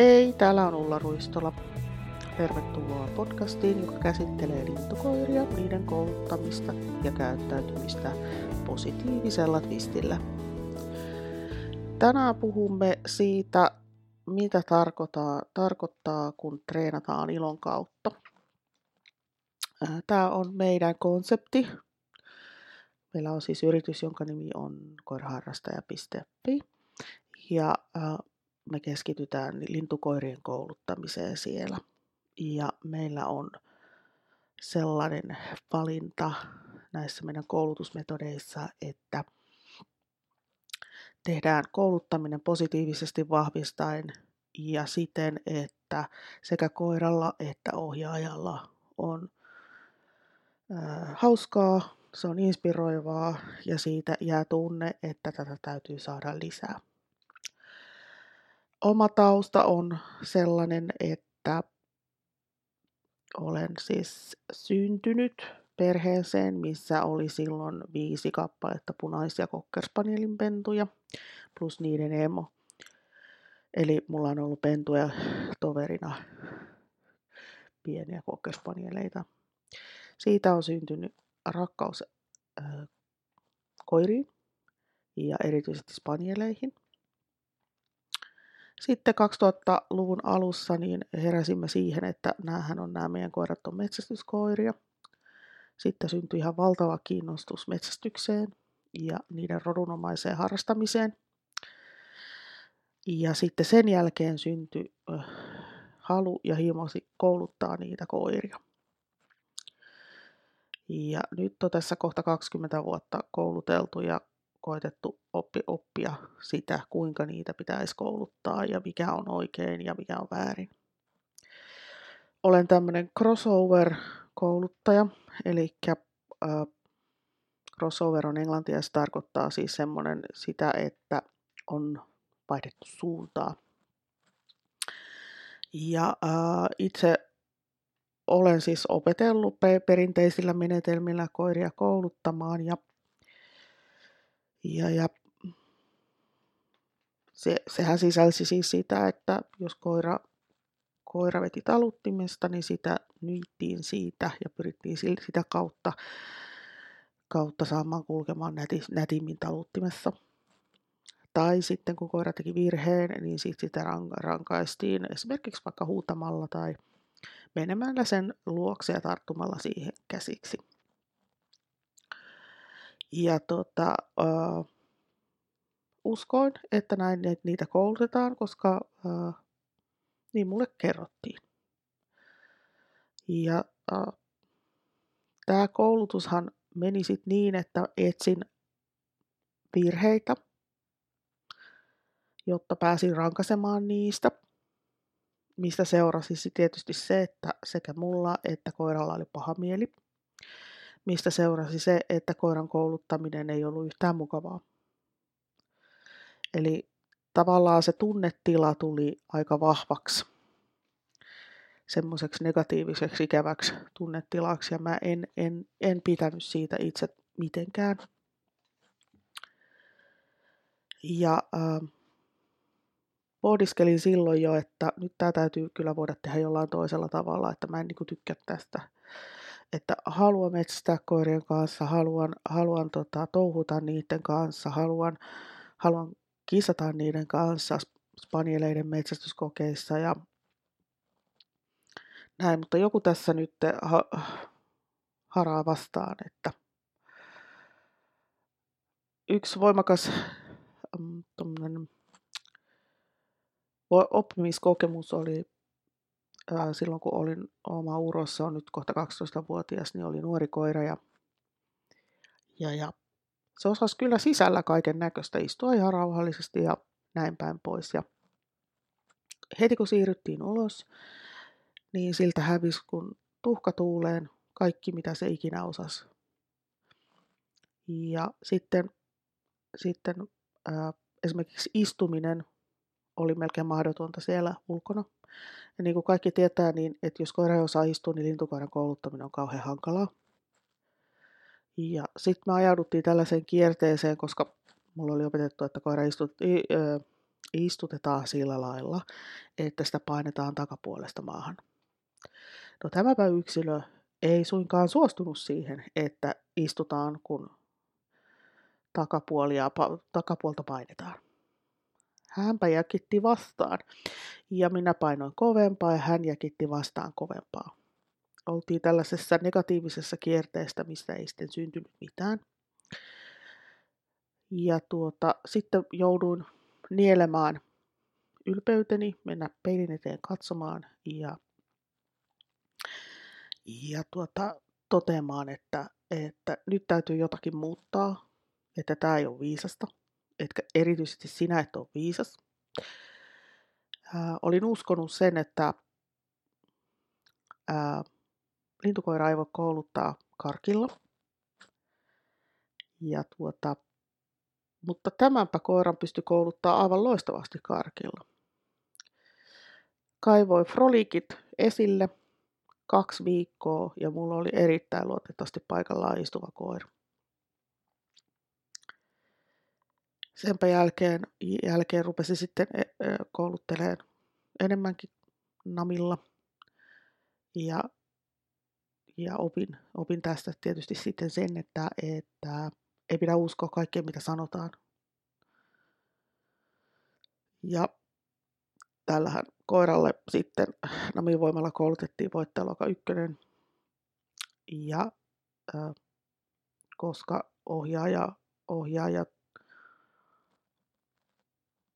Hei, täällä on Ulla Ruistola. Tervetuloa podcastiin, joka käsittelee lintukoiria, niiden kouluttamista ja käyttäytymistä positiivisella twistillä. Tänään puhumme siitä, mitä tarkoittaa, tarkoittaa kun treenataan ilon kautta. Tämä on meidän konsepti. Meillä on siis yritys, jonka nimi on koiraharrastaja.fi. Ja me keskitytään lintukoirien kouluttamiseen siellä. Ja meillä on sellainen valinta näissä meidän koulutusmetodeissa, että tehdään kouluttaminen positiivisesti vahvistaen ja siten, että sekä koiralla että ohjaajalla on äh, hauskaa, se on inspiroivaa ja siitä jää tunne, että tätä täytyy saada lisää. Oma tausta on sellainen, että olen siis syntynyt perheeseen, missä oli silloin viisi kappaletta punaisia kokkerspanielin pentuja plus niiden emo. Eli mulla on ollut pentuja toverina pieniä kokkerspanieleita. Siitä on syntynyt rakkaus äh, koiriin ja erityisesti spanieleihin. Sitten 2000-luvun alussa niin heräsimme siihen, että näähän on nämä meidän koirat on metsästyskoiria. Sitten syntyi ihan valtava kiinnostus metsästykseen ja niiden rodunomaiseen harrastamiseen. Ja sitten sen jälkeen syntyi halu ja himosi kouluttaa niitä koiria. Ja nyt on tässä kohta 20 vuotta kouluteltu ja koitettu oppi, oppia sitä, kuinka niitä pitäisi kouluttaa ja mikä on oikein ja mikä on väärin. Olen tämmöinen crossover-kouluttaja, eli äh, crossover on englantia se tarkoittaa siis semmoinen sitä, että on vaihdettu suuntaa. Ja äh, itse olen siis opetellut perinteisillä menetelmillä koiria kouluttamaan ja ja, ja se, sehän sisälsi siis sitä, että jos koira, koira veti taluttimesta, niin sitä nyittiin siitä ja pyrittiin sitä kautta, kautta saamaan kulkemaan näti, nätimmin taluttimessa. Tai sitten kun koira teki virheen, niin sit sitä rankaistiin esimerkiksi vaikka huutamalla tai menemällä sen luokse ja tarttumalla siihen käsiksi. Ja tota, uh, uskoin, että näin että niitä koulutetaan, koska uh, niin mulle kerrottiin. Ja uh, tämä koulutushan meni sitten niin, että etsin virheitä, jotta pääsin rankasemaan niistä, mistä seurasi tietysti se, että sekä mulla että koiralla oli paha mieli mistä seurasi se, että koiran kouluttaminen ei ollut yhtään mukavaa. Eli tavallaan se tunnetila tuli aika vahvaksi, semmoiseksi negatiiviseksi ikäväksi tunnetilaksi, ja mä en, en, en pitänyt siitä itse mitenkään. Ja äh, pohdiskelin silloin jo, että nyt tämä täytyy kyllä voida tehdä jollain toisella tavalla, että mä en niin tykkää tästä että haluan metsästää koirien kanssa, haluan, haluan tota, touhuta niiden kanssa, haluan, haluan kisata niiden kanssa spanieleiden metsästyskokeissa ja näin, mutta joku tässä nyt ha, haraa vastaan, että yksi voimakas mm, oppimiskokemus oli silloin kun olin oma urossa, on nyt kohta 12-vuotias, niin oli nuori koira ja, ja, ja se osasi kyllä sisällä kaiken näköistä istua ihan rauhallisesti ja näin päin pois. Ja heti kun siirryttiin ulos, niin siltä hävisi kun tuhka tuuleen kaikki, mitä se ikinä osasi. Ja sitten, sitten ää, esimerkiksi istuminen oli melkein mahdotonta siellä ulkona. Ja niin kuin kaikki tietää, niin että jos koira ei osaa istua, niin lintukoiran kouluttaminen on kauhean hankalaa. Ja sitten me ajauduttiin tällaiseen kierteeseen, koska mulla oli opetettu, että koira istu, istutetaan sillä lailla, että sitä painetaan takapuolesta maahan. No tämäpä yksilö ei suinkaan suostunut siihen, että istutaan kun takapuolia, takapuolta painetaan. Hänpä jäkitti vastaan ja minä painoin kovempaa ja hän jäkitti vastaan kovempaa. Oltiin tällaisessa negatiivisessa kierteestä, mistä ei sitten syntynyt mitään. Ja tuota, sitten jouduin nielemään ylpeyteni, mennä peilin eteen katsomaan ja, ja tuota, toteamaan, että, että nyt täytyy jotakin muuttaa, että tämä ei ole viisasta, että erityisesti sinä et ole viisas. Ää, olin uskonut sen, että ää, lintukoira ei voi kouluttaa karkilla. Ja tuota, mutta tämänpä koiran pystyi kouluttaa aivan loistavasti karkilla. Kaivoi frolikit esille kaksi viikkoa ja mulla oli erittäin luotettavasti paikallaan istuva koira. Senpä jälkeen, jälkeen rupesin sitten e, e, kouluttelemaan enemmänkin namilla. Ja, ja opin, opin tästä tietysti sitten sen, että, että ei pidä uskoa kaikkea, mitä sanotaan. Ja tällähän koiralle sitten namivoimalla koulutettiin voittajaluokka ykkönen. Ja äh, koska ohjaaja, ohjaaja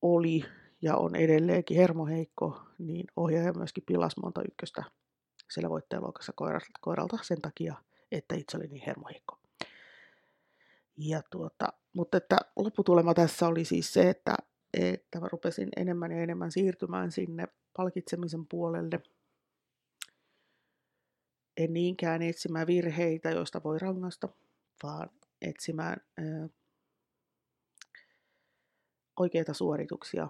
oli ja on edelleenkin hermoheikko, niin ohjaaja myöskin pilasi monta ykköstä siellä voittajaluokassa koiralta sen takia, että itse oli niin hermoheikko. Ja tuota, mutta että lopputulema tässä oli siis se, että, että mä rupesin enemmän ja enemmän siirtymään sinne palkitsemisen puolelle. En niinkään etsimään virheitä, joista voi rangasta, vaan etsimään ää, oikeita suorituksia,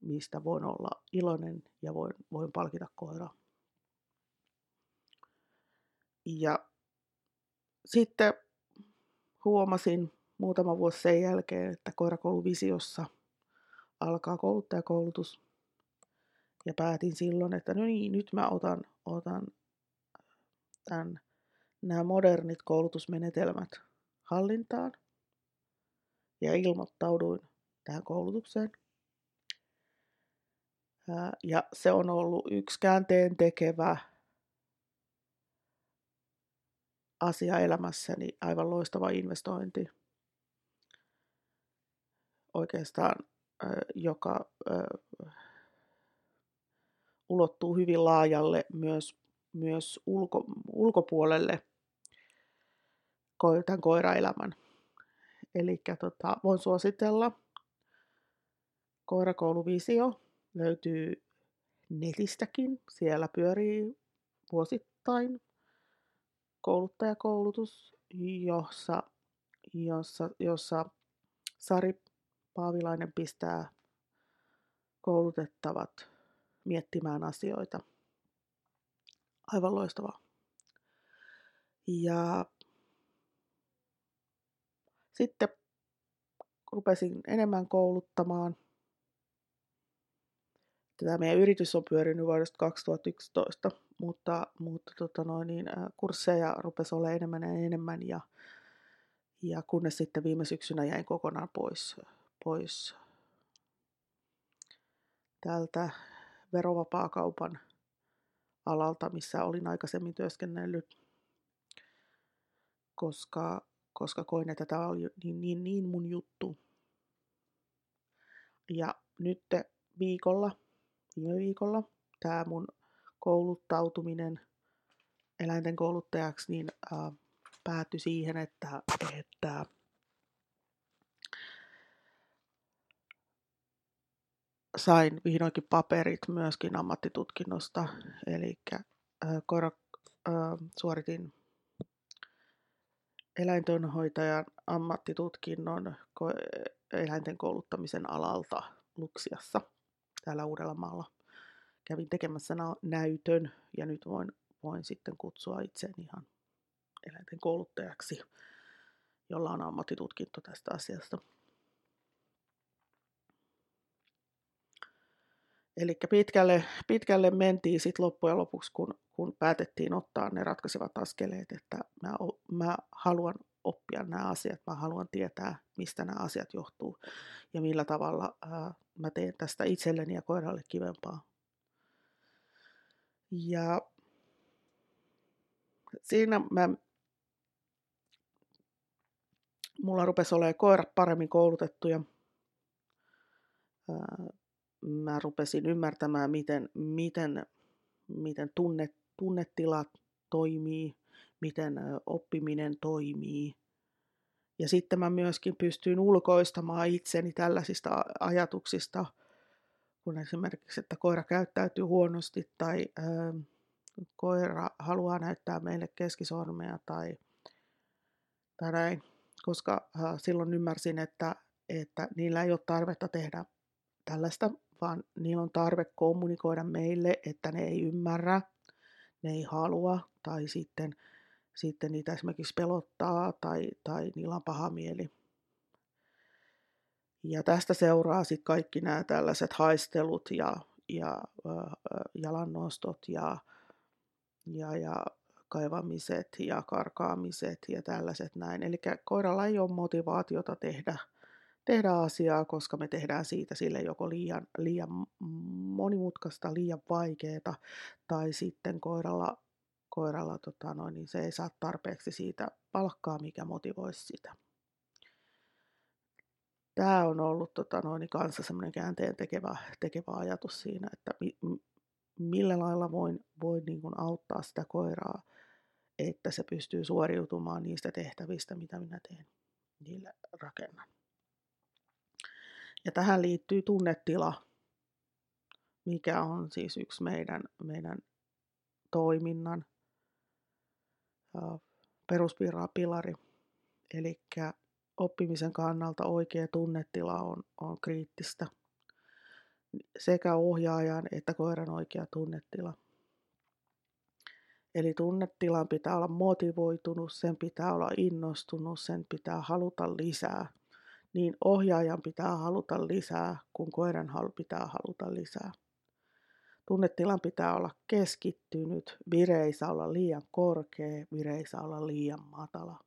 mistä voin olla iloinen ja voin, voin palkita koiraa. Ja sitten huomasin muutama vuosi sen jälkeen, että koirakouluvisiossa alkaa kouluttajakoulutus. Ja päätin silloin, että no niin, nyt mä otan, otan tämän, nämä modernit koulutusmenetelmät hallintaan. Ja ilmoittauduin tähän koulutukseen. Ja se on ollut yksi käänteen tekevä asia elämässäni, aivan loistava investointi. Oikeastaan, joka ulottuu hyvin laajalle myös, myös ulko, ulkopuolelle tämän koiraelämän. Eli tota, voin suositella Koirakouluvisio löytyy netistäkin. Siellä pyörii vuosittain kouluttajakoulutus, jossa, jossa, jossa Sari Paavilainen pistää koulutettavat miettimään asioita. Aivan loistavaa. Ja sitten rupesin enemmän kouluttamaan – Tämä meidän yritys on pyörinyt vuodesta 2011, mutta, mutta tota noin, niin, kursseja rupesi olla enemmän ja enemmän ja, ja kunnes sitten viime syksynä jäin kokonaan pois, pois tältä verovapaakaupan alalta, missä olin aikaisemmin työskennellyt, koska, koska koin, että tämä oli niin, niin, niin mun juttu. Ja nyt viikolla viime viikolla. Tämä mun kouluttautuminen eläinten kouluttajaksi niin äh, päätyi siihen, että, että sain vihdoinkin paperit myöskin ammattitutkinnosta, eli äh, äh, suoritin eläintenhoitajan ammattitutkinnon eläinten kouluttamisen alalta Luksiassa täällä Uudellamaalla. Kävin tekemässä näytön ja nyt voin, voin sitten kutsua itseäni ihan eläinten kouluttajaksi, jolla on ammattitutkinto tästä asiasta. Eli pitkälle, pitkälle mentiin sitten loppujen lopuksi, kun, kun päätettiin ottaa ne ratkaisevat askeleet, että mä, mä haluan oppia nämä asiat, mä haluan tietää, mistä nämä asiat johtuu ja millä tavalla ää, mä teen tästä itselleni ja koiralle kivempaa. Ja siinä mä, mulla rupesi olemaan koirat paremmin koulutettuja. Mä rupesin ymmärtämään, miten, miten, miten tunne, tunnetilat toimii, miten oppiminen toimii. Ja sitten mä myöskin pystyin ulkoistamaan itseni tällaisista ajatuksista, kun esimerkiksi, että koira käyttäytyy huonosti tai koira haluaa näyttää meille keskisormea tai, tai näin, koska äh, silloin ymmärsin, että, että niillä ei ole tarvetta tehdä tällaista, vaan niillä on tarve kommunikoida meille, että ne ei ymmärrä, ne ei halua tai sitten, sitten niitä esimerkiksi pelottaa tai, tai niillä on paha mieli. Ja tästä seuraa sitten kaikki nämä tällaiset haistelut ja, ja äh, jalannostot ja ja, ja kaivamiset ja karkaamiset ja tällaiset näin. Eli koiralla ei ole motivaatiota tehdä, tehdä asiaa, koska me tehdään siitä sille joko liian, liian monimutkaista, liian vaikeaa, tai sitten koiralla, koiralla tota noin, niin se ei saa tarpeeksi siitä palkkaa, mikä motivoisi sitä. Tämä on ollut tota noin, niin kanssa semmoinen käänteen tekevä, tekevä ajatus siinä, että mi, millä lailla voin, voin niin kuin auttaa sitä koiraa, että se pystyy suoriutumaan niistä tehtävistä, mitä minä teen, niille rakennan. Ja tähän liittyy tunnetila, mikä on siis yksi meidän, meidän toiminnan peruspilari. Eli oppimisen kannalta oikea tunnetila on, on kriittistä sekä ohjaajan että koiran oikea tunnetila. Eli tunnetilan pitää olla motivoitunut, sen pitää olla innostunut, sen pitää haluta lisää. Niin ohjaajan pitää haluta lisää, kun koiran pitää haluta lisää. Tunnetilan pitää olla keskittynyt, vire ei saa olla liian korkea, vire ei saa olla liian matala.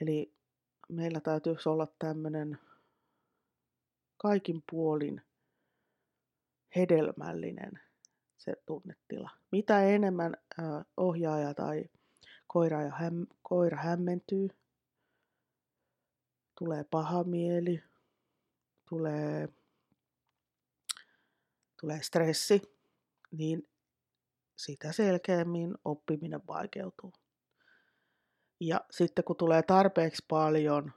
Eli meillä täytyisi olla tämmöinen kaikin puolin hedelmällinen se tunnetila. Mitä enemmän ohjaaja tai koira, ja häm, koira hämmentyy, tulee paha mieli, tulee, tulee stressi, niin sitä selkeämmin oppiminen vaikeutuu. Ja sitten kun tulee tarpeeksi paljon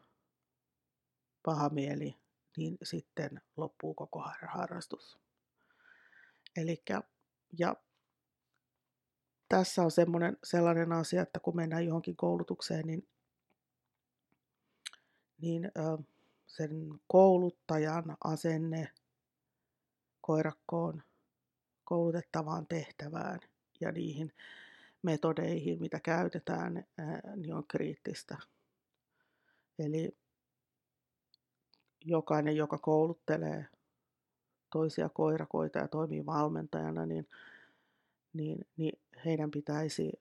paha mieli, niin sitten loppuu koko harrastus. Elikkä, ja tässä on semmoinen, sellainen asia, että kun mennään johonkin koulutukseen, niin, niin ö, sen kouluttajan asenne koirakkoon, koulutettavaan tehtävään ja niihin metodeihin, mitä käytetään, ää, niin on kriittistä. Eli jokainen, joka kouluttelee toisia koirakoita ja toimii valmentajana, niin, niin, niin heidän pitäisi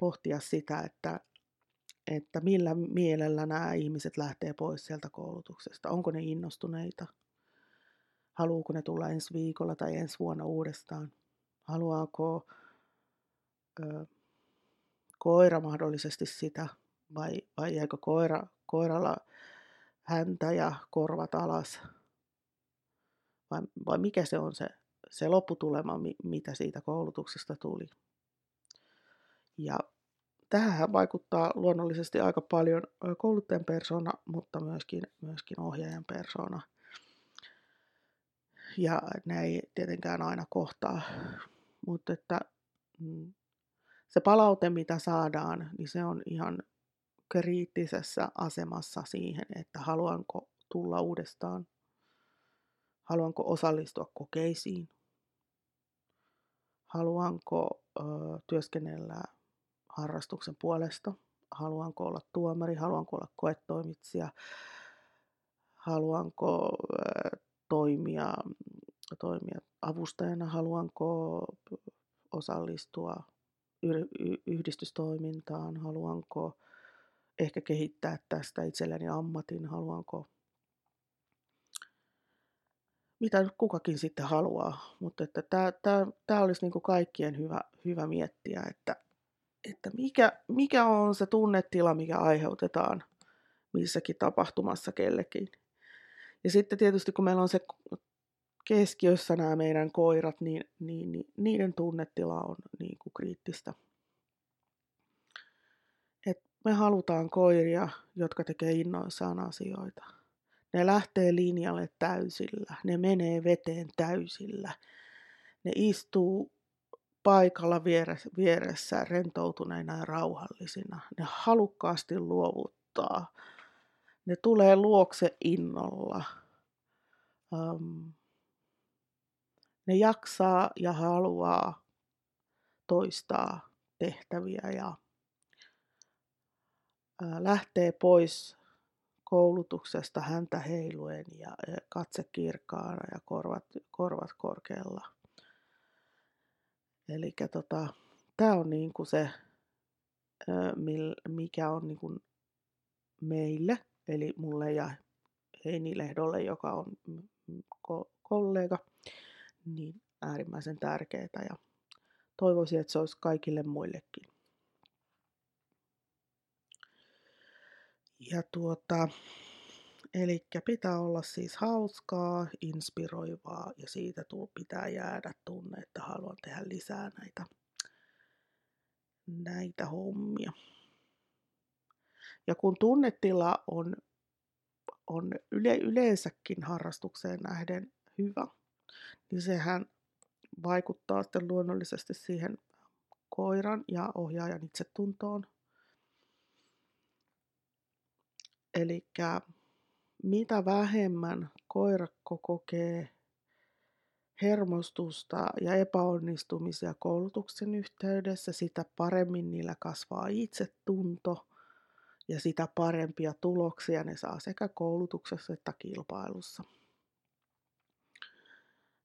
pohtia sitä, että, että millä mielellä nämä ihmiset lähtee pois sieltä koulutuksesta. Onko ne innostuneita? Haluuko ne tulla ensi viikolla tai ensi vuonna uudestaan? Haluaako ö, koira mahdollisesti sitä vai, vai jääkö koira, koiralla häntä ja korvat alas? Vai, vai mikä se on se, se lopputulema, mitä siitä koulutuksesta tuli? Ja tähän vaikuttaa luonnollisesti aika paljon kouluttajan persona, mutta myöskin, myöskin ohjaajan persona. Ja ne ei tietenkään aina kohtaa. Mutta että mm, se palaute, mitä saadaan, niin se on ihan kriittisessä asemassa siihen, että haluanko tulla uudestaan, haluanko osallistua kokeisiin, haluanko ö, työskennellä harrastuksen puolesta, haluanko olla tuomari, haluanko olla koetoimitsija, haluanko ö, toimia toimia avustajana, haluanko osallistua yhdistystoimintaan, haluanko ehkä kehittää tästä itselleni ammatin, haluanko mitä nyt kukakin sitten haluaa, mutta että tämä, tämä, tämä olisi niin kuin kaikkien hyvä, hyvä miettiä, että, että mikä, mikä on se tunnetila, mikä aiheutetaan missäkin tapahtumassa kellekin. Ja sitten tietysti kun meillä on se keskiössä nämä meidän koirat, niin, niin, niin niiden tunnetila on niin kuin kriittistä. Et me halutaan koiria, jotka tekee innoissaan asioita. Ne lähtee linjalle täysillä, ne menee veteen täysillä. Ne istuu paikalla vieressä, rentoutuneina ja rauhallisina. Ne halukkaasti luovuttaa. Ne tulee luokse innolla. Um, ne jaksaa ja haluaa toistaa tehtäviä ja lähtee pois koulutuksesta häntä heiluen ja katse kirkkaana ja korvat, korvat korkealla. Eli tota, tämä on niinku se, mikä on niinku meille, eli mulle ja Heini Lehdolle, joka on kollega, niin äärimmäisen tärkeää ja toivoisin, että se olisi kaikille muillekin. Ja tuota, eli pitää olla siis hauskaa, inspiroivaa ja siitä pitää jäädä tunne, että haluan tehdä lisää näitä, näitä hommia. Ja kun tunnetila on, on yle, yleensäkin harrastukseen nähden hyvä, niin sehän vaikuttaa sitten luonnollisesti siihen koiran ja ohjaajan itsetuntoon. Eli mitä vähemmän koirakko kokee hermostusta ja epäonnistumisia koulutuksen yhteydessä, sitä paremmin niillä kasvaa itsetunto ja sitä parempia tuloksia ne saa sekä koulutuksessa että kilpailussa.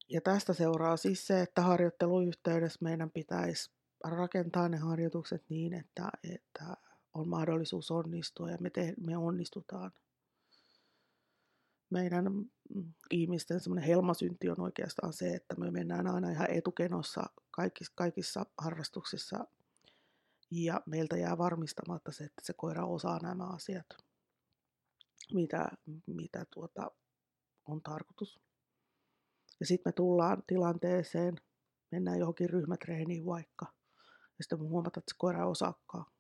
Ja tästä seuraa siis se, että harjoitteluyhteydessä meidän pitäisi rakentaa ne harjoitukset niin, että, että on mahdollisuus onnistua ja me, te, me onnistutaan. Meidän mm, ihmisten semmoinen helmasynti on oikeastaan se, että me mennään aina ihan etukenossa kaikissa, kaikissa harrastuksissa ja meiltä jää varmistamatta se, että se koira osaa nämä asiat, mitä, mitä tuota, on tarkoitus. Ja sitten me tullaan tilanteeseen, mennään johonkin ryhmätreeniin vaikka, ja sitten me huomataan, että se koira osakkaa.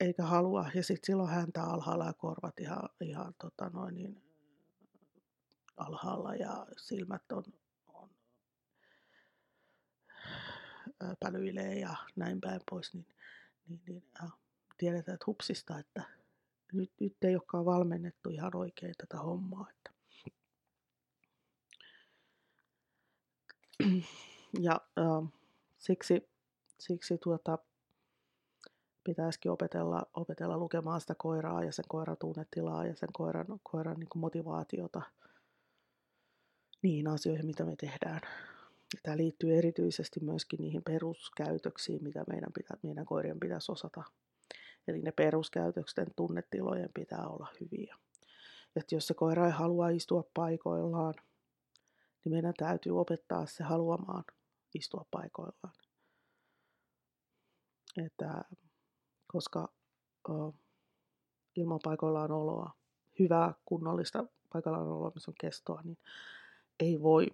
Eikä halua, ja sitten silloin häntä alhaalla ja korvat ihan, ihan tota noin niin, alhaalla ja silmät on, on pälyilee ja näin päin pois, niin, niin, niin ja tiedetään, että hupsista, että nyt, nyt ei olekaan valmennettu ihan oikein tätä hommaa. Että ja äh, siksi, siksi tuota, pitäisikin opetella, opetella lukemaan sitä koiraa ja sen koiran tunnetilaa ja sen koiran, koiran niin motivaatiota niihin asioihin, mitä me tehdään. Tämä liittyy erityisesti myöskin niihin peruskäytöksiin, mitä meidän, pitää, meidän koirien pitäisi osata. Eli ne peruskäytöksen tunnetilojen pitää olla hyviä. Että jos se koira ei halua istua paikoillaan, niin meidän täytyy opettaa se haluamaan istua paikoillaan. Että, koska uh, ilman paikoillaan oloa, hyvää kunnollista paikallaan oloa, missä on kestoa, niin ei voi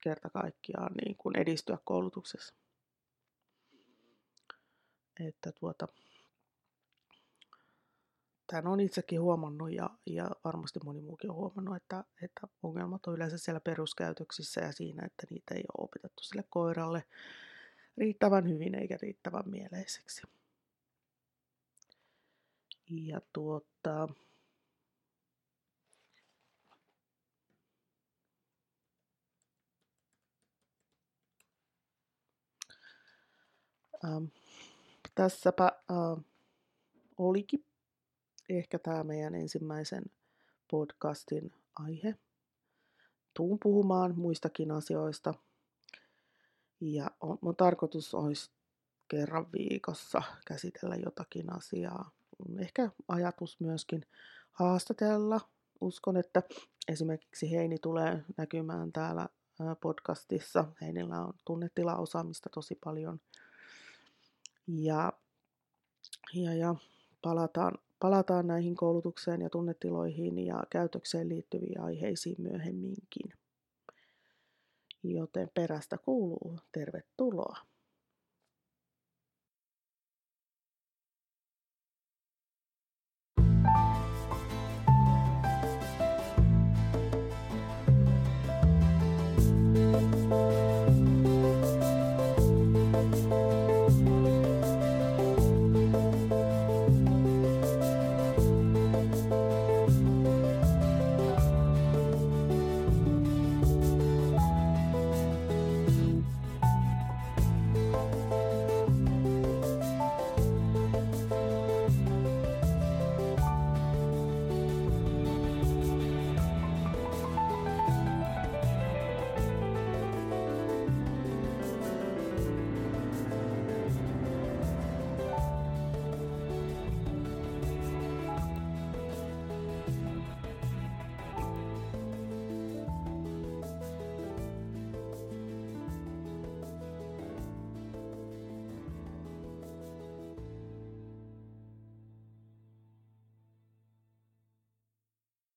kerta kaikkiaan niin kuin edistyä koulutuksessa. Että tuota, tämän on itsekin huomannut ja, ja varmasti moni muukin on huomannut, että, että ongelmat on yleensä siellä peruskäytöksissä ja siinä, että niitä ei ole opetettu sille koiralle riittävän hyvin eikä riittävän mieleiseksi. Ja tuota, ähm, tässäpä äh, olikin ehkä tämä meidän ensimmäisen podcastin aihe. tuun puhumaan muistakin asioista. Ja on, mun tarkoitus olisi kerran viikossa käsitellä jotakin asiaa. Ehkä ajatus myöskin haastatella. Uskon, että esimerkiksi Heini tulee näkymään täällä podcastissa. Heinillä on tunnetilaosaamista tosi paljon. Ja, ja, ja palataan, palataan näihin koulutukseen ja tunnetiloihin ja käytökseen liittyviin aiheisiin myöhemminkin. Joten perästä kuuluu tervetuloa.